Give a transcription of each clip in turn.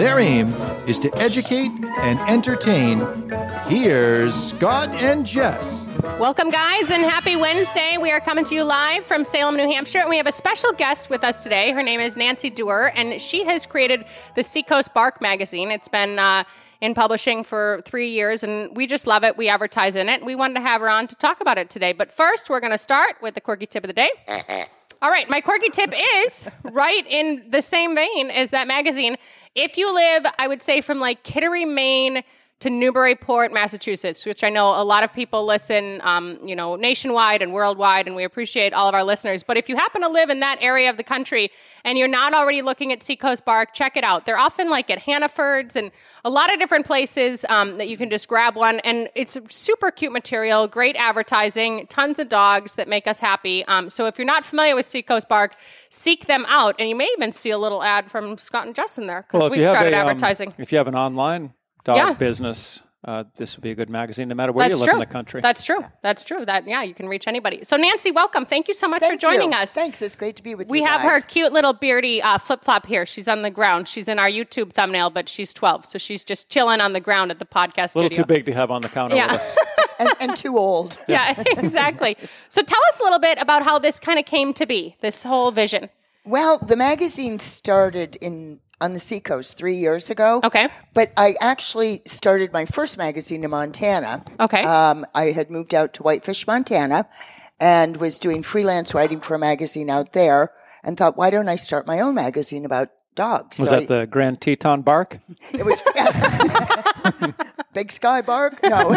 Their aim is to educate and entertain. Here's Scott and Jess. Welcome, guys, and happy Wednesday. We are coming to you live from Salem, New Hampshire, and we have a special guest with us today. Her name is Nancy Dewar, and she has created the Seacoast Bark magazine. It's been uh, in publishing for three years, and we just love it. We advertise in it. We wanted to have her on to talk about it today. But first, we're going to start with the quirky tip of the day. All right, my quirky tip is right in the same vein as that magazine. If you live, I would say from like Kittery, Maine to Newburyport, Massachusetts, which I know a lot of people listen, um, you know, nationwide and worldwide, and we appreciate all of our listeners. But if you happen to live in that area of the country and you're not already looking at Seacoast Bark, check it out. They're often like at Hannaford's and a lot of different places um, that you can just grab one. And it's super cute material, great advertising, tons of dogs that make us happy. Um, so if you're not familiar with Seacoast Bark, seek them out. And you may even see a little ad from Scott and Justin there because Well, we started a, um, advertising. if you have an online dog Yeah. business, uh, this would be a good magazine, no matter where That's you live true. in the country. That's true. That's true. That yeah, you can reach anybody. So Nancy, welcome. Thank you so much Thank for joining you. us. Thanks. It's great to be with We you. We have her cute little beardy uh, flip flop here. She's on the ground. She's in our YouTube thumbnail, but she's 12, so she's just chilling on the ground at the podcast a little studio. too big to have on the counter Yeah. with us. and, and too old. Yeah, exactly. So tell us a little bit about how this kind of came to be. This whole vision. Well, the magazine started in on the seacoast three years ago. Okay. But I actually started my first magazine in Montana. Okay. Um, I had moved out to Whitefish, Montana, and was doing freelance writing for a magazine out there, and thought, why don't I start my own magazine about dogs? Was So I- that the Grand Teton Bark? It was Big Sky Bark. No,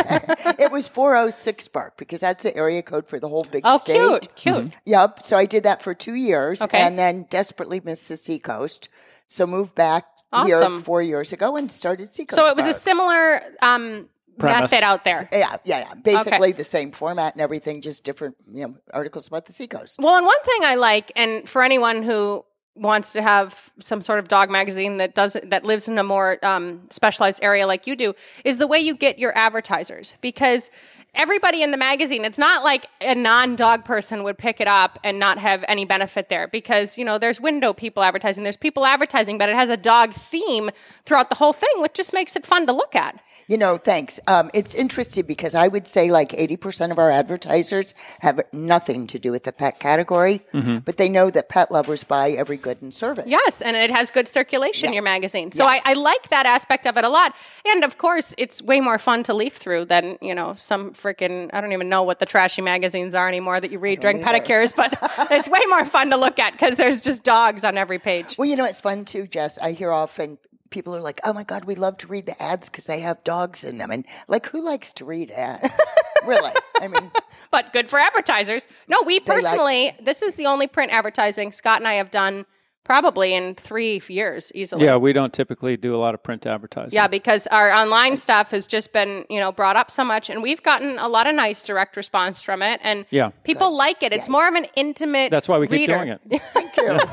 it was 406 Bark because that's the area code for the whole big Oh, state. cute, cute. Yep. So I did that for two years, Okay. and then desperately missed the seacoast. So moved back Awesome. here four years ago and started seacoast. So it was a similar um, Premise. method out there. yeah, yeah, yeah. Basically the same format and everything, just different you know articles about the seacoast. Well, and one thing I like, and for anyone who wants to have some sort of dog magazine that does that lives in a more um, specialized area like you do, is the way you get your advertisers because. Everybody in the magazine, it's not like a non dog person would pick it up and not have any benefit there because, you know, there's window people advertising, there's people advertising, but it has a dog theme throughout the whole thing, which just makes it fun to look at. You know, thanks. Um, it's interesting because I would say like 80% of our advertisers have nothing to do with the pet category, but they know that pet lovers buy every good and service. Yes, and it has good circulation, your magazine. So Yes. I, I like that aspect of it a lot. And of course, it's way more fun to leaf through than, you know, some freaking, I don't even know what the trashy magazines are anymore that you read during either. pedicures, but it's way more fun to look at because there's just dogs on every page. Well, you know, it's fun too, Jess. I hear often people are like, oh my God, we love to read the ads because they have dogs in them. And like, who likes to read ads? really? I mean, But good for advertisers. No, we like- personally, this is the only print advertising Scott and I have done probably in three years easily. yeah, we don't typically do a lot of print advertising. Yeah, because our online stuff has just been, you know, brought up so much and we've gotten a lot of nice direct response from it and Yeah. people like it. It's more of an intimate That's why we keep doing it. thank you.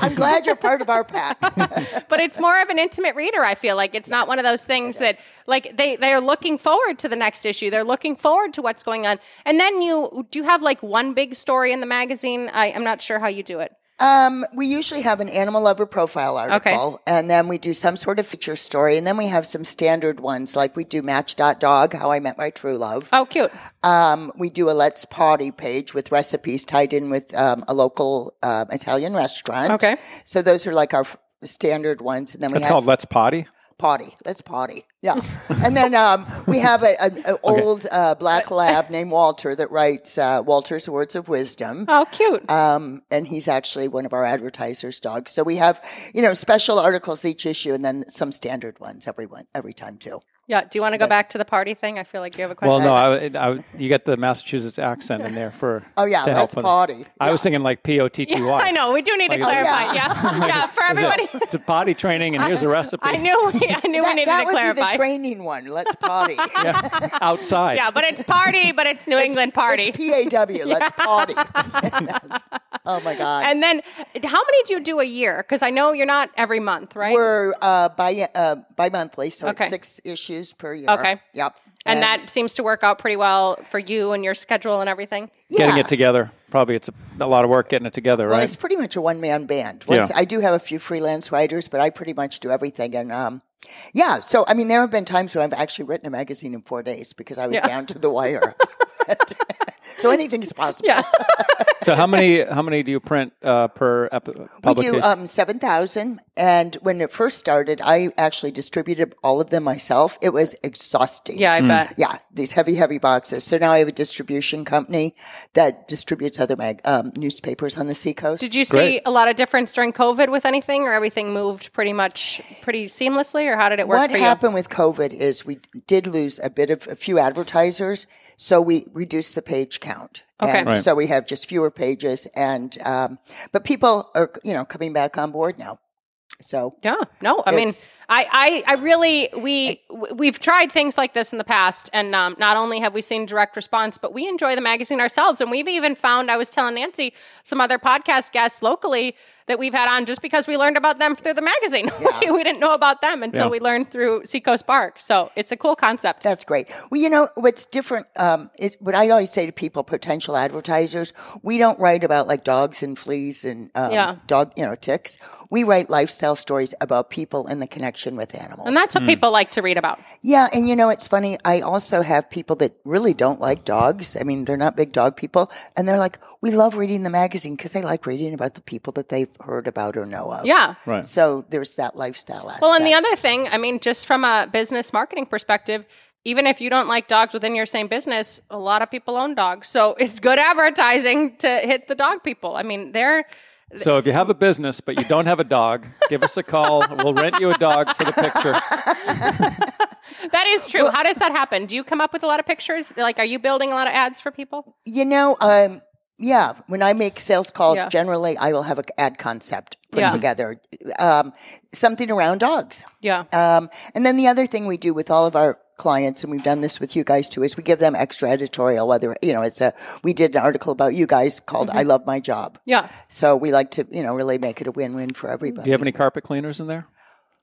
I'm glad you're part of our pack. but it's more of an intimate reader, I feel like. It's not one of those things that like they they're looking forward to the next issue. They're looking forward to what's going on. And then you do you have like one big story in the magazine? I, I'm not sure how you do it. Um, we usually have an animal lover profile article, and then we do some sort of feature story, and then we have some standard ones like we do Match.dog, How I Met My True Love. Oh, cute. Um, we do a Let's Potty page with recipes tied in with um, a local um, Italian restaurant. Okay. So those are like our f- standard ones, and then we It's have called Let's Potty. Potty. Let's potty. Yeah. and then um, we have a, an a old uh, black lab named Walter that writes uh, Walter's Words of Wisdom. Oh, cute. Um, and he's actually one of our advertisers' dogs. So we have, you know, special articles each issue, and then some standard ones every one every time too. Yeah. Do you want to go back to the party thing? I feel like you have a question. Well, no, I, I, you get the Massachusetts accent in there for. Oh, yeah, to help let's with- party. I was thinking like P O T T Y. I know. We do need to clarify. Yeah. Yeah. For everybody. It's a potty training, and here's a recipe. I knew we, I knew we That, needed that to would be the training one. Let's party. outside. yeah, but it's party, but it's New England party. PAW. Let's party. oh my God. and then, how many do you do a year? Because I know you're not every month, right? We're uh, bi uh, bi-monthly, so Okay. it's six issues per year. Okay. Yep. and, that seems to work out pretty well for you and your schedule and everything. Getting it together. Probably it's a, a lot of work getting it together, Well, right? it's pretty much a one-man band. Once, Yeah. I do have a few freelance writers, but I pretty much do everything. And um, yeah, so I mean, there have been times when I've actually written a magazine in four days because I was Yeah. down to the wire. so anything's possible. Yeah. so how many how many do you print uh, per epi- We do um, 7,000. And when it first started, I actually distributed all of them myself. It was exhausting. Yeah, I bet. Yeah, these heavy, heavy boxes. So now I have a distribution company that distributes other mag- um, newspapers on the seacoast. Did you see Great. a lot of difference during COVID with anything, or everything moved pretty much pretty seamlessly, or how did it work what for happened with COVID is we did lose a bit of a few advertisers, so we reduce the page count. Okay. And Right. So we have just fewer pages, and um, but people are you know coming back on board now. So? Yeah, no, I mean, I, I, I really, we, we've tried things like this in the past, and um, not only have we seen direct response, but we enjoy the magazine ourselves, and we've even found. I was telling Nancy some other podcast guests locally that we've had on just because we learned about them through the magazine. we, we didn't know about them until Yeah. we learned through Seacoast Bark. So it's a cool concept. That's great. Well, you know what's different um, is what I always say to people, potential advertisers. We don't write about like dogs and fleas and um, Yeah. dog, you know, ticks. We write lifestyle stories about people and the connection with animals. and that's what people like to read about. yeah, and you know, it's funny. I also have people that really don't like dogs. I mean, they're not big dog people, and they're like, we love reading the magazine because they like reading about the people that they've heard about or know of. Yeah. right. So there's that lifestyle aspect. Well, and the other thing, I mean, just from a business marketing perspective, even if you don't like dogs within your same business, a lot of people own dogs. So it's good advertising to hit the dog people. I mean, they're So if you have a business but you don't have a dog, give us a call. We'll rent you a dog for the picture. that is true. How does that happen? Do you come up with a lot of pictures? Like, are you building a lot of ads for people? You know, um, yeah, when I make sales calls, Yeah. generally I will have an ad concept put Yeah. together, um, something around dogs. Yeah. Um, and then the other thing we do with all of our clients, and we've done this with you guys too, is we give them extra editorial. Whether you know, it's a we did an article about you guys called Mm-hmm. "I Love My Job." yeah. So we like to you know really make it a win-win for everybody. Do you have any carpet cleaners in there?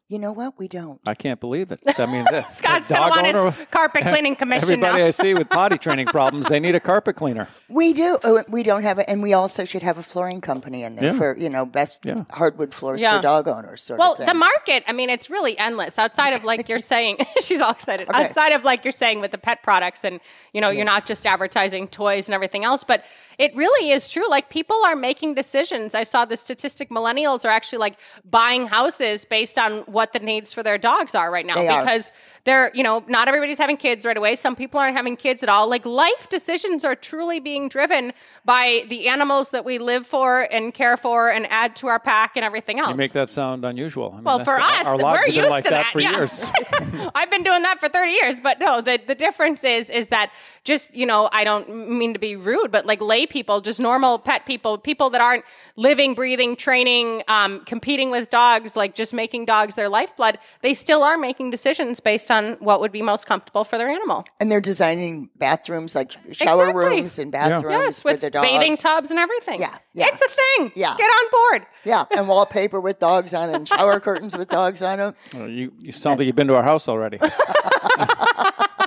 You know what? We don't. I can't believe it. I mean, the, Scott's the dog to want owner- his carpet cleaning commission Everybody. I see with potty training problems, they need a carpet cleaner. We do. Uh, We don't have it, and we also should have a flooring company in there Yeah. for you know best Yeah. hardwood floors Yeah. for dog owners. Sort Well, of thing. the market, I mean, it's really endless outside of like you're saying, she's all excited. Okay. Outside of like you're saying with the pet products and, you know, you're not just advertising toys and everything else, but it really is true. Like people are making decisions. I saw the statistic millennials are actually like buying houses based on what the needs for their dogs are right now They are. They're, you know, not everybody's having kids right away. Some people aren't having kids at all. Like life decisions are truly being driven by the animals that we live for and care for and add to our pack and everything else. You make that sound unusual. I mean, Well, for us, our lives we're have been used like to that, that, for yeah. years. I've been doing that for 30 years, but no, the, the difference is is that just, you know, I don't mean to be rude, but like lay people, just normal pet people, people that aren't living, breathing, training, um, competing with dogs, like just making dogs their lifeblood, they still are making decisions based on what would be most comfortable for their animal. and they're designing bathrooms like shower Exactly. rooms and bathrooms Yes, for with the dogs. bathing tubs and everything. Yeah, yeah. It's a thing. Yeah. Get on board. Yeah, and wallpaper with dogs on it, and shower curtains with dogs on them. Well, you, you sound like you've been to our house already.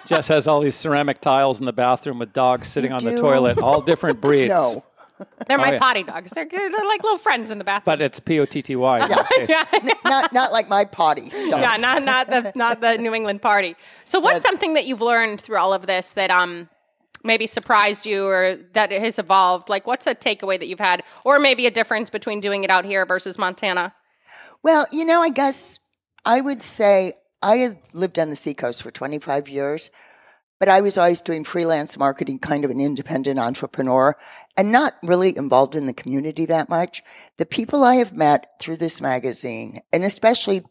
Jess has all these ceramic tiles in the bathroom with dogs sitting on the toilet, all different breeds. No, They're my Oh, yeah. potty dogs. They're, they're like little friends in the bathroom. But it's P O T T Y. in that case. yeah. not not like my potty. Dogs. yeah, not not the not the New England party. So, what's something that you've learned through all of this that um maybe surprised you or that it has evolved? Like, what's a takeaway that you've had, or maybe a difference between doing it out here versus Montana? Well, you know, I guess I would say I have lived on the seacoast for 25 years, but I was always doing freelance marketing, kind of an independent entrepreneur, and not really involved in the community that much. The people I have met through this magazine, and especially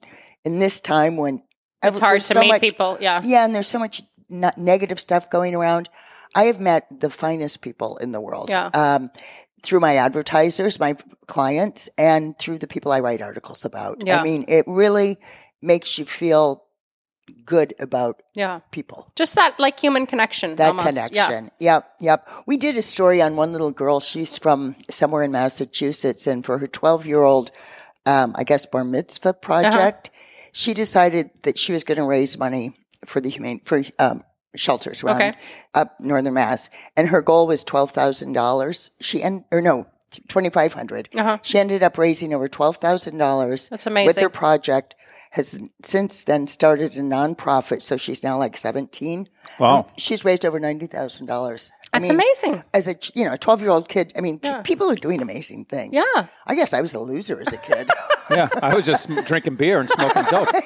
in this time when Ever- hard to so meet much- people, yeah. Yeah, and there's so much negative stuff going around. I have met the finest people in the world. Yeah. Um, through my advertisers, my clients, and through the people I write articles about. Yeah. I mean, it really makes you feel good about Yeah. people. Just that like human connection. That almost. Yeah. connection. Yep, yep. We did a story on one little girl. She's from somewhere in Massachusetts, and for her 12 year old, um, I guess, bar mitzvah project, Uh-huh. she decided that she was going to raise money for the humane, for, um, shelters around Okay. up northern mass and her goal was $12,000 she end or no 2500 Uh-huh. she ended up raising over $12,000 That's amazing. with her project has since then started a nonprofit. So she's now like 17. Wow. Um, she's raised over $90,000 that's mean, amazing. As a you know, twelve year old kid, I mean, yeah. people are doing amazing things. Yeah. I guess I was a loser as a kid. yeah, I was just drinking beer and smoking dope.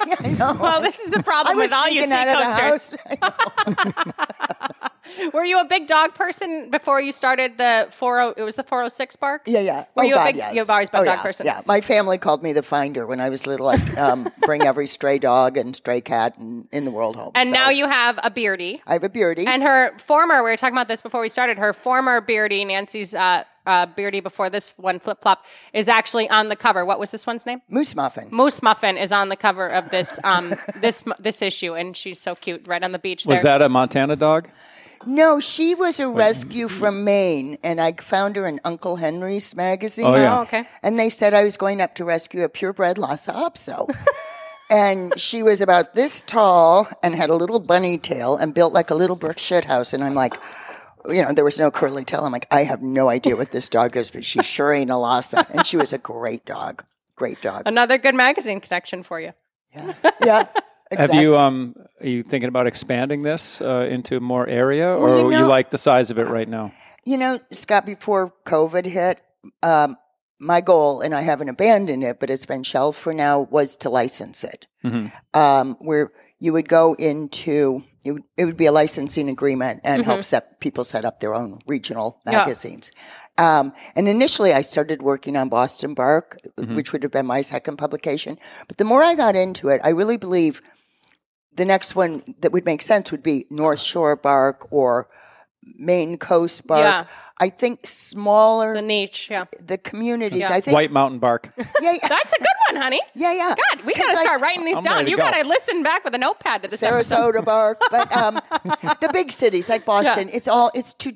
Well, this is the problem with all you sea coasters. Were you a big dog person before you started the four? Oh, it was the four hundred six bark. Yeah, yeah. Were oh, you God, a big? Yes. You've always been oh, a dog yeah, person. Yeah, my family called me the finder when I was little. I um, bring every stray dog and stray cat in the world home. And so. now you have a beardy. I have a beardy, and her former. We were talking about this before we started, her former beardy, Nancy's uh, uh, beardy before this one, Flip Flop, is actually on the cover. What was this one's name? Moose muffin. Moose Muffin is on the cover of this um, this this issue, and she's so cute, right on the beach Was there. that a Montana dog? No, she was a rescue from Maine, and I found her in Uncle Henry's magazine. Oh, yeah. Oh, okay. And they said I was going up to rescue a purebred Lhasa Apso. and she was about this tall and had a little bunny tail and built like a little brick shit house. And I'm like, you know, there was no curly tail. I'm like, I have no idea what this dog is, but she sure ain't a Lhasa. And she was a great dog. Great dog. Another good magazine connection for you. Yeah. Yeah. Have you um are you thinking about expanding this uh, into more area or Well, you you, like the size of it right now? You know, Scott, before COVID hit, um, my goal, and I haven't abandoned it, but it's been shelved for now, was to license it. Um, where you would go into, it would, it would be a licensing agreement and help set people set up their own regional Yeah. magazines. Um, and initially I started working on Boston Bark, which would have been my second publication. But the more I got into it, I really believe the next one that would make sense would be North Shore Bark or Maine Coast Bark. Yeah. I think smaller The the, niche, yeah. The communities. Yeah. I think White Mountain Bark. yeah, yeah, That's a good one, honey. yeah, yeah. God, we got to like, start writing these I'm down. You go. got to listen back with a notepad to this episode. Sarasota Bark, but um, the big cities like Boston, it's all it's too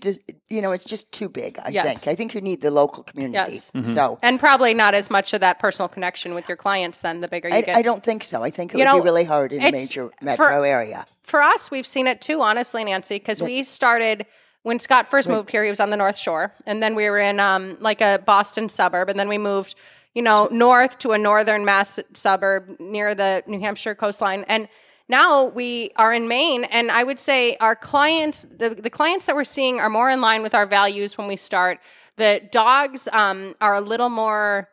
you know it's just too big. I Yes. think. I think you need the local community. Yes. So And probably not as much of that personal connection with your clients then the bigger you I, get. I don't think so. I think it You would know, be really hard in a it's- major for- metro area. For us, we've seen it too, honestly, Nancy, because we started when Scott first moved here. He was on the North Shore, and then we were in um, like a Boston suburb, and then we moved, you know, north to a northern Mass suburb near the New Hampshire coastline, and now we are in Maine, and I would say our clients, the, the clients that we're seeing, are more in line with our values when we start. The dogs um, are a little more.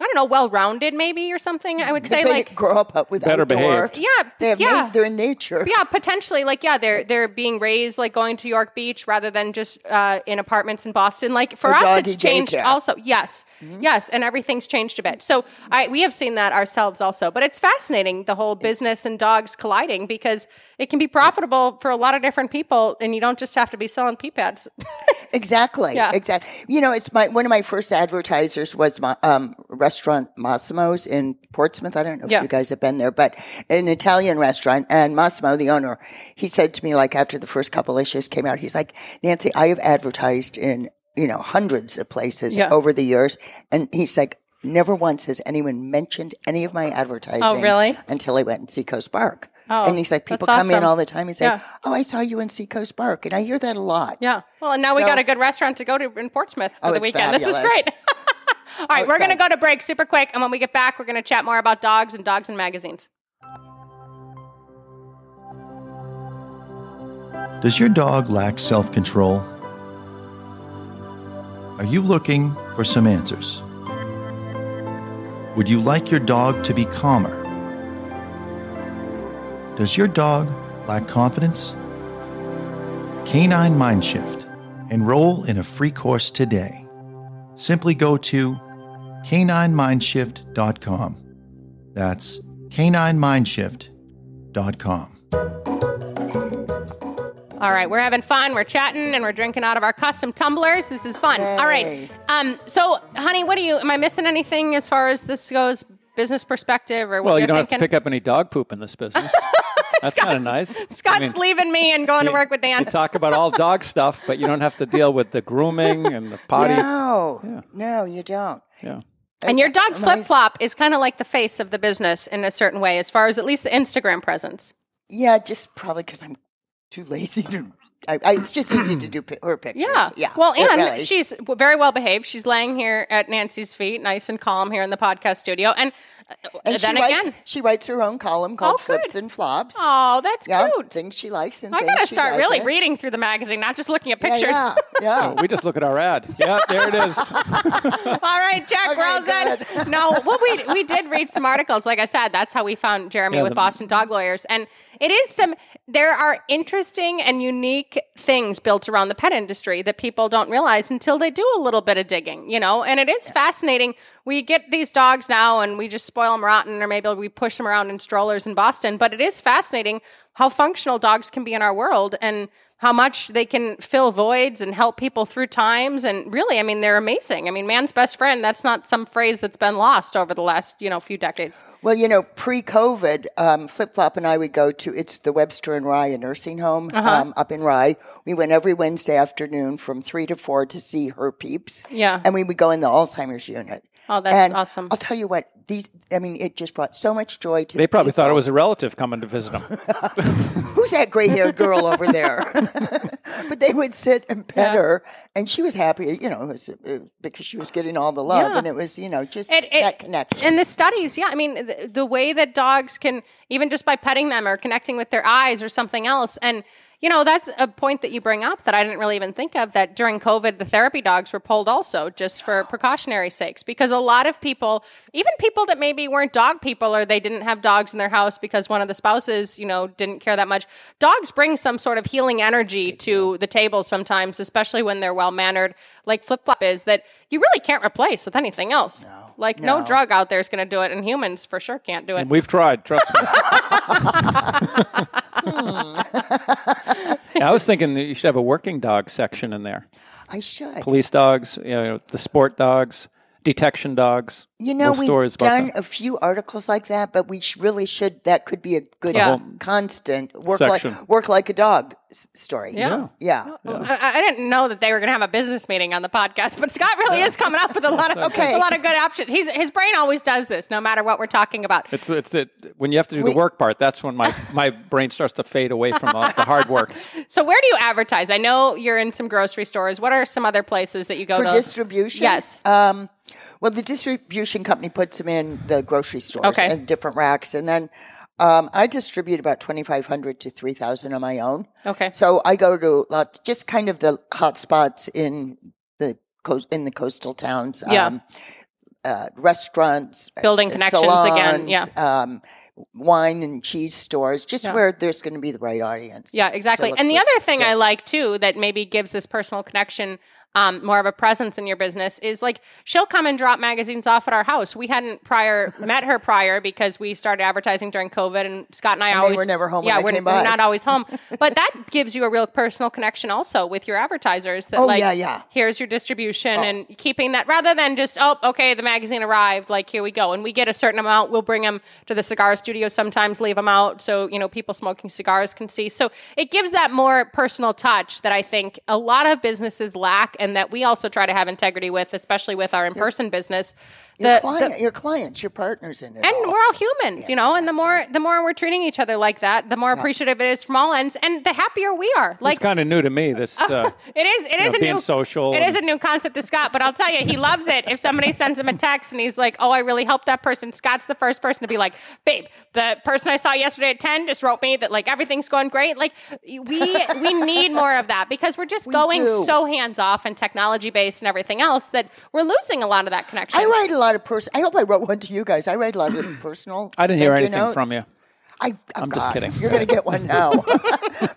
I don't know, well rounded maybe or something. I would say they like grow up up with Better outdoor. behaved. Yeah, they have yeah. na- they're in nature. yeah, potentially. Like, yeah, they're they're being raised like going to York Beach rather than just uh, in apartments in Boston. Like for Or us, it's changed daycare. also. Yes, yes, and everything's changed a bit. So I we have seen that ourselves also. But it's fascinating the whole business and dogs colliding because it can be profitable for a lot of different people, and you don't just have to be selling pee pads. Exactly. Yeah. Exactly. You know, it's my one of my first advertisers was my um, restaurant Massimo's in Portsmouth. I don't know Yeah. if you guys have been there, but an Italian restaurant. And Massimo, the owner, he said to me like after the first couple issues came out, he's like, Nancy, I have advertised in you know hundreds of places Yeah. over the years, and he's like. Never once has anyone mentioned any of my oh, advertising. Oh, really? Until I went in Seacoast Bark. Oh, and he's like, people come in all the time and say, Yeah. "Oh, I saw you in Seacoast Bark," and I hear that a lot. yeah. Well, and now we got a good restaurant to go to in Portsmouth for Oh, the weekend. This is great. All right, oh, we're going to go to break super quick, and when we get back, we're going to chat more about dogs and dogs and magazines. Does your dog lack self control? Are you looking for some answers? Would you like your dog to be calmer? Does your dog lack confidence? Canine Mindshift. Enroll in a free course today. Simply go to caninemindshift.com. That's caninemindshift, quirkyquirkydog.com. All right, we're having fun. We're chatting and we're drinking out of our custom tumblers. This is fun. All right. Um, so, honey, what do you? Am I missing anything as far as this goes, business perspective, or what Well, you're don't have to pick up any dog poop in this business. That's kind of nice. Scott's I mean, leaving me and going to work with You talk about all dog stuff, but you don't have to deal with the grooming and the potty. No, no, you don't. Yeah. And your dog flip flop is kind of like the face of the business in a certain way, as far as at least the Instagram presence. Yeah, just probably because I'm too lazy to. I, I, it's just easy to do pi- her pictures. Yeah. yeah. Well, and really- she's very well behaved. She's laying here at Nancy's feet, nice and calm here in the podcast studio. And, and then she writes, again, she writes her own column called Oh. Flips and Flops. oh, that's yeah, cute. things she likes and I things gotta she start really doesn't. reading through the magazine, not just looking at Yeah, pictures. Yeah, yeah. Oh, we just look at our ad. Yeah, there it is. All right, Jack Okay, Rosen. No, well, we we did read some articles. Like I said, that's how we found Jeremy Yeah, with the- Boston Dog Lawyers, and it is some. There are interesting and unique things built around the pet industry that people don't realize until they do a little bit of digging. You know, and it is fascinating. We get these dogs now, and we just spoil them rotten, or maybe we push them around in strollers in Boston. But it is fascinating how functional dogs can be in our world, and how much they can fill voids and help people through times. And really, I mean, they're amazing. I mean, man's best friend, that's not some phrase that's been lost over the last, you know, few decades. Well, you know, pre-COVID, um, Flip Flop and I would go to it's the Webster and Rye a nursing home Uh-huh. um, up in Rye. We went every Wednesday afternoon from three to four to see her peeps. Yeah. and we would go in the Alzheimer's unit. Oh, that's And awesome. I'll tell you what; these, I mean, it just brought so much joy to. They the probably thought it was a relative coming to visit them. who's that gray-haired girl over there? but they would sit and pet her, and she was happy, you know, it was, uh, because she was getting all the love, Yeah. and it was, you know, just It- it- that connection. And the studies, yeah, I mean, the, the way that dogs can, even just by petting them or connecting with their eyes or something else. And, you know, that's a point that you bring up that I didn't really even think of that during COVID, the therapy dogs were pulled also just for oh. precautionary sakes. Because a lot of people, even people that maybe weren't dog people or they didn't have dogs in their house because one of the spouses, you know, didn't care that much, dogs bring some sort of healing energy to the table sometimes, especially when they're well mannered, like Flip Flop is, that you really can't replace with anything else. Like no, no. drug out there is going to do it, and humans for sure can't do it. And we've tried, trust me. Yeah, hmm. I was thinking that you should have a working dog section in there. I should. Police dogs, you know, the sport dogs, detection dogs. You know, we've stories about done that. a few articles like that, but we sh- really should. That could be a good Yeah. constant work Section. like work like a dog s- story. Yeah. yeah. I, I didn't know that they were going to have a business meeting on the podcast, but Scott really is coming up with a lot of Okay. a lot of good options. He's his brain always does this, no matter what we're talking about. It's it's the when you have to do We- the work part. That's when my, my brain starts to fade away from uh, the hard work. So where do you advertise? I know you're in some grocery stores. What are some other places that you go For to? distribution, Yes. Um, well, the distribution company puts them in the grocery stores Okay. and different racks, and then um, I distribute about twenty five hundred to three thousand on my own. Okay. So I go to lots, just kind of the hot spots in the coast in the coastal towns. Yeah. Um, uh, restaurants, Building uh, connections again, salons, Um, wine and cheese stores, just Yeah. where there's going to be the right audience. Yeah, exactly. And the for. other thing Yeah. I like too that maybe gives this personal connection um, more of a presence in your business is like she'll come and drop magazines off at our house. We hadn't prior met her prior because we started advertising during COVID, and Scott and I they always were never home when Yeah, we're, came we're not always home, but that gives you a real personal connection also with your advertisers. That Oh, like, yeah, yeah. Here's your distribution and keeping that rather than just oh okay the magazine arrived like here we go and we get a certain amount we'll bring them to the cigar studio sometimes leave them out so you know people smoking cigars can see so it gives that more personal touch that I think a lot of businesses lack and that we also try to have integrity with especially with our in-person business Your, The- client, the- your clients, your partners in it. and all. we're all humans, you know, and the more the more we're treating each other like that, the more appreciative it is from all ends, and the happier we are. Like It's kind of new to me. This uh, it is. It is know, a being new social It is a new concept to Scott, but I'll tell you, he loves it. If somebody sends him a text and he's like, "Oh, I really helped that person," Scott's the first person to be like, "Babe, the person I saw yesterday at ten just wrote me that like everything's going great." Like we we need more of that because we're just going do. so hands off and technology based and everything else that we're losing a lot of that connection. I write a lot of person. I hope I wrote one to you guys. I write a lot of personal. I didn't hear you anything notes. from you. I, oh I'm just kidding. You're going to get one now.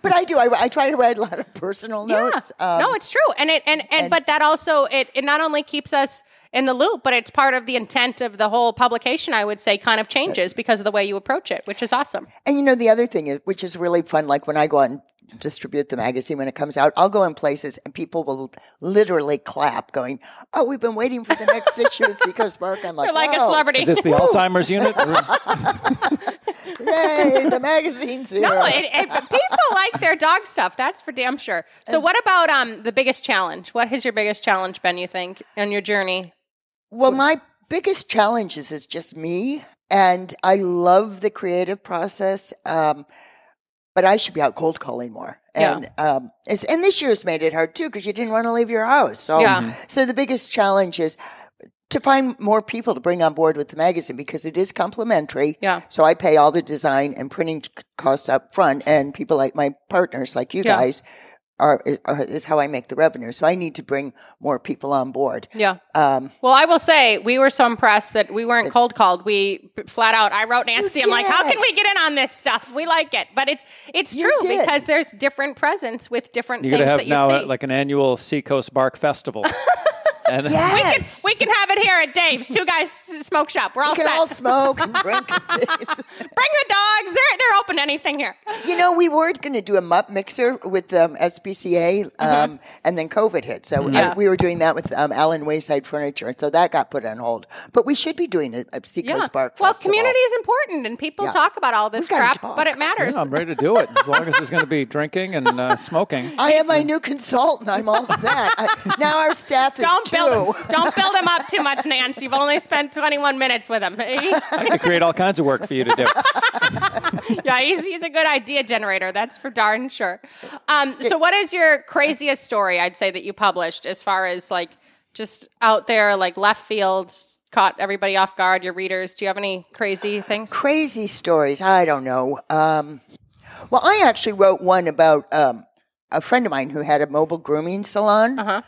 but I do. I, I try to write a lot of personal notes. Yeah. Um, no, it's true. And it and, and, and- but that also it it not only keeps us in the loop, but it's part of the intent of the whole publication, I would say, kind of changes because of the way you approach it, which is awesome. And you know, the other thing, is, which is really fun, like when I go out and distribute the magazine when it comes out, I'll go in places and people will literally clap, going, "Oh, we've been waiting for the next issue of Seacoast Bark." I'm like, You're like a celebrity. Is this the Alzheimer's unit? Yay, the magazine's here. No, it, it, people like their dog stuff. That's for damn sure. So, what about um the biggest challenge? What has your biggest challenge been? You think on your journey? Well, my biggest challenge is, is just me, and I love the creative process. Um, but I should be out cold calling more. Yeah. And um, it's, and this year's made it hard too because you didn't want to leave your house. So Yeah. so the biggest challenge is to find more people to bring on board with the magazine because it is complimentary. Yeah. So I pay all the design and printing costs up front, and people like my partners, like you Yeah. guys, are, are is how I make the revenue. So I need to bring more people on board. Yeah. Um, Well, I will say we were so impressed that we weren't cold called. We flat out. I wrote Nancy. I'm like, how can we get in on this stuff? We like it, but it's it's true because there's different presence with different You're things going that to have you now see. uh, like an annual Seacoast Bark Festival. and yes. we can have it here at Dave's. Two guys smoke shop. We're all We can set. all smoke and drink. and taste. Bring the dogs. They're they're open to anything here. you know, we were going to do a mutt mixer with um, SPCA, um, and then COVID hit. So Mm-hmm. Yeah. I, we were doing that with um, Allen Wayside Furniture, and so that got put on hold. But we should be doing a, a Seacoast Bark Well, Festival. community is important, and people Yeah. talk about all this crap, talk. but it matters. Yeah, I'm ready to do it as long as there's going to be drinking and uh, smoking. I am my new consultant. I'm all set. I, now our staff is don't two. build don't build him up too much, Nance. You've only spent 21 minutes with him. I could create all kinds of work for you to do. yeah, he's, he's a good idea generator. That's for darn sure. Um, so, what is your craziest story? I'd say that you published as far as like just out there, like left field, caught everybody off guard. Your readers. Do you have any crazy things? Crazy stories. I don't know. Um, well, I actually wrote one about um, a friend of mine who had a mobile grooming salon. Uh-huh.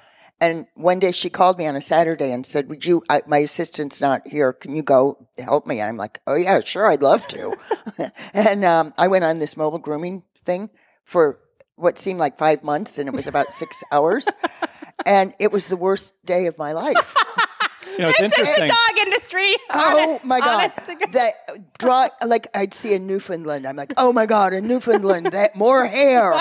And one day she called me on a Saturday and said, "Would you? I, my assistant's not here. Can you go help me?" And I'm like, "Oh yeah, sure, I'd love to." and um, I went on this mobile grooming thing for what seemed like five months, and it was about six hours, and it was the worst day of my life. You know, it's This is the dog industry. Oh Honest- my god! God. That draw like I'd see a Newfoundland. I'm like, oh my god, a Newfoundland. That more hair.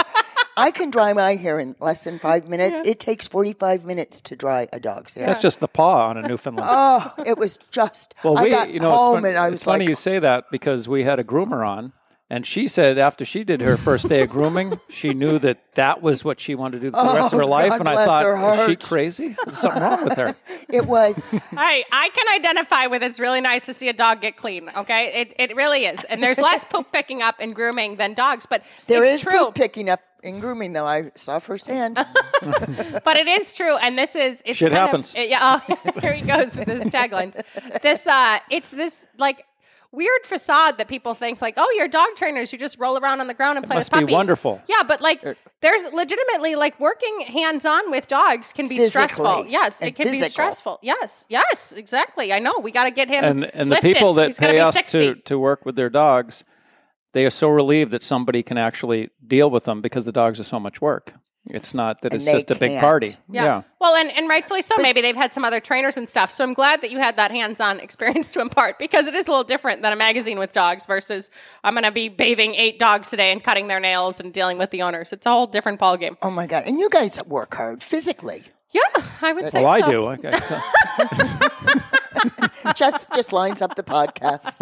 I can dry my hair in less than five minutes. It takes 45 minutes to dry a dog's hair. That's just the paw on a Newfoundland. Oh, it was just. Well, I we, got you know, home it's, fun- and I was it's funny you say that because we had a groomer on, and she said after she did her first day of grooming, she knew that that was what she wanted to do for the rest of her Oh, life. God and I thought, is she crazy? There's something wrong with her. it was. I, I can identify with it's really nice to see a dog get clean. Okay, it, it really is, and there's less poop picking up in grooming than dogs, but There it's is true. poop picking up in grooming, though. I saw firsthand. but it is true, and this is it's Shit kind of- happens. yeah, oh, here he goes with his taglines. This uh, it's this like weird facade that people think like, oh, you're dog trainers, you just roll around on the ground and play must with be puppies. wonderful. Yeah, but like, there's legitimately like working hands on with dogs can be stressful. Yes, it and can be stressful. Yes, yes, exactly. I know. We got to get him. And and the people that He's gonna pay us 60. to, to work with their dogs, they are so relieved that somebody can actually deal with them because the dogs are so much work. It's not that And it's just a big can't. party. Yeah. Well, and, and rightfully so. Maybe they've had some other trainers and stuff. So I'm glad that you had that hands on experience to impart because it is a little different than a magazine with dogs versus I'm going to be bathing eight dogs today and cutting their nails and dealing with the owners. It's a whole different ballgame. oh my god! And you guys work hard physically. Yeah, I would say Oh, I so. do. I, I, Just just lines up the podcasts.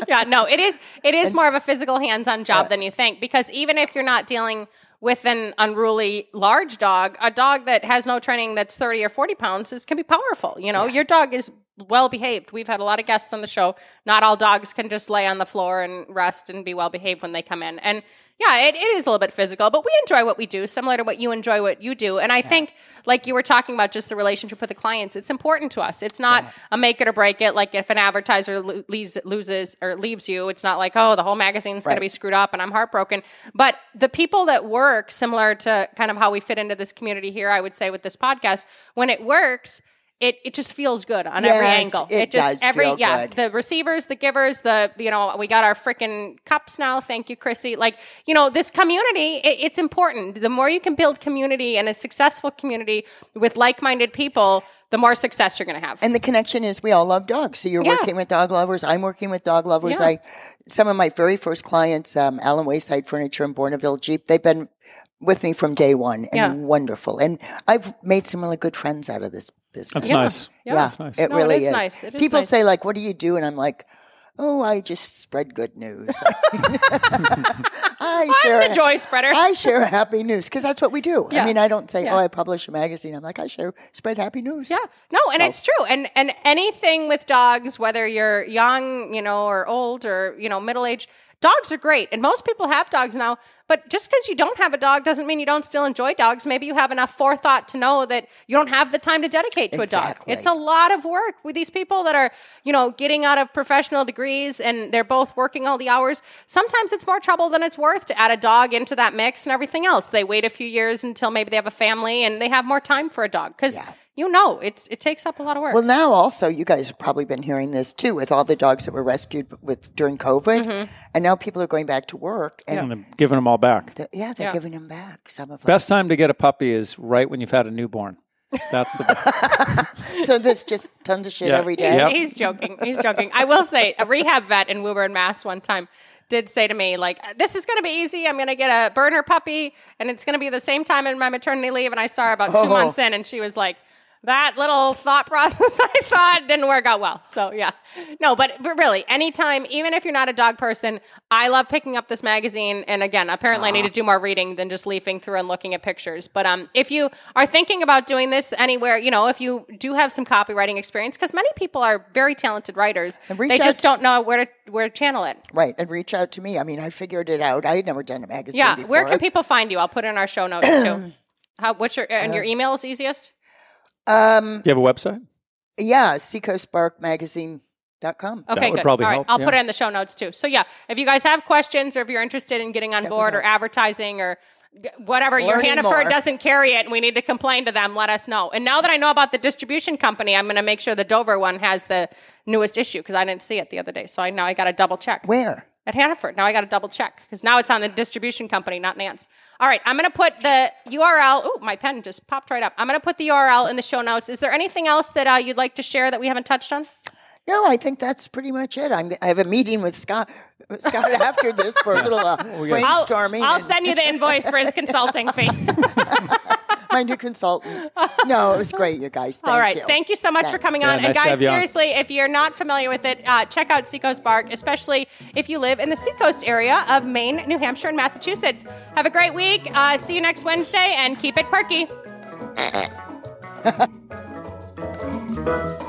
yeah, no, it is it is more of a physical hands-on job than you think because even if you're not dealing with an unruly large dog, a dog that has no training that's 30 or 40 pounds is, can be powerful. You know, your dog is well behaved. We've had a lot of guests on the show. Not all dogs can just lay on the floor and rest and be well behaved when they come in. And yeah, it, it is a little bit physical, but we enjoy what we do, similar to what you enjoy what you do. And I think, like you were talking about, just the relationship with the clients, it's important to us. It's not a make it or break it. Like if an advertiser lo- leaves, loses or leaves you, it's not like, oh, the whole magazine's going to be screwed up and I'm heartbroken. But the people that work, similar to kind of how we fit into this community here, I would say with this podcast, when it works, it, it just feels good on every angle. it just does every yeah, good. the receivers, the givers, the you know, we got our freaking cups now. Thank you, Chrissy. Like, you know, this community, it, it's important. The more you can build community and a successful community with like-minded people, the more success you're going to have. And the connection is we all love dogs. So you're Yeah. working with dog lovers. I'm working with dog lovers. Yeah. I, some of my very first clients, um, Allen Wayside Furniture and Bournival Jeep, they've been with me from day one and Yeah. wonderful. And I've made some really good friends out of this business. That's nice. Yeah. Yeah, That's nice. it No, really it is is. nice. It is People nice. say like, "What do you do?" And I'm like, "Oh, I just spread good news. I share I'm the joy spreader. I share happy news because that's what we do. Yeah. I mean, I don't say, Yeah. "Oh, I publish a magazine." I'm like, I share spread happy news. Yeah, no, and So- it's true. And and anything with dogs, whether you're young, you know, or old, or you know, middle aged, dogs are great. And most people have dogs now. But just because you don't have a dog doesn't mean you don't still enjoy dogs. Maybe you have enough forethought to know that you don't have the time to dedicate to a dog. It's a lot of work with these people that are, you know, getting out of professional degrees and they're both working all the hours. Sometimes it's more trouble than it's worth to add a dog into that mix and everything else. They wait a few years until maybe they have a family and they have more time for a dog because you know it it takes up a lot of work. Well, now also you guys have probably been hearing this too with all the dogs that were rescued with during COVID, Mm-hmm. and now people are going back to work, and And I'm giving them all back. th- yeah, they're Yeah. giving them back. Some of them. Best time to get a puppy is right when you've had a newborn. That's the best. so there's just tons of shit Yeah. every day. Yep. He's joking. He's joking. I will say, a rehab vet in Woburn, Mass, one time did say to me, like, "This is going to be easy. I'm going to get a burner puppy, and it's going to be the same time in my maternity leave." And I saw her about two Oh. months in, and she was like. That little thought process I thought didn't work out well. So yeah, no, but, but really, anytime, even if you're not a dog person, I love picking up this magazine. And again, apparently, I need to do more reading than just leafing through and looking at pictures. But um, if you are thinking about doing this anywhere, you know, if you do have some copywriting experience, because many people are very talented writers, they just don't know where to where to channel it. Right, and reach out to me. I mean, I figured it out. I had never done a magazine. Yeah, before. where can people find you? I'll put it in our show notes too. How? What's your and your email is easiest? Um, Do you have a website? yeah, seacoastbarkmagazine.com. Okay, would good. probably All right, help, I'll put it in the show notes too. So yeah, if you guys have questions or if you're interested in getting on board or advertising or g- whatever, your Learning Hannaford more. doesn't carry it and we need to complain to them, let us know. And now that I know about the distribution company, I'm going to make sure the Dover one has the newest issue because I didn't see it the other day. So I now I got to double check. Where? At Hannaford. Now I got to double check because now it's on the distribution company, not Nance. All right, I'm going to put the URL. Oh, my pen just popped right up. I'm going to put the URL in the show notes. Is there anything else that uh, you'd like to share that we haven't touched on? No, I think that's pretty much it. I'm, I have a meeting with Scott Scott after this for a little uh, I'll, brainstorming. I'll and send you the invoice for his consulting fee. my new consultant. No, it was great, you guys. Thank All right. you. Thank you so much for Thanks. coming Yeah, on. and nice to guys, have on. seriously, if you're not familiar with it, uh, check out Seacoast Bark, especially if you live in the Seacoast area of Maine, New Hampshire, and Massachusetts. Have a great week. Uh, see you next Wednesday and keep it quirky.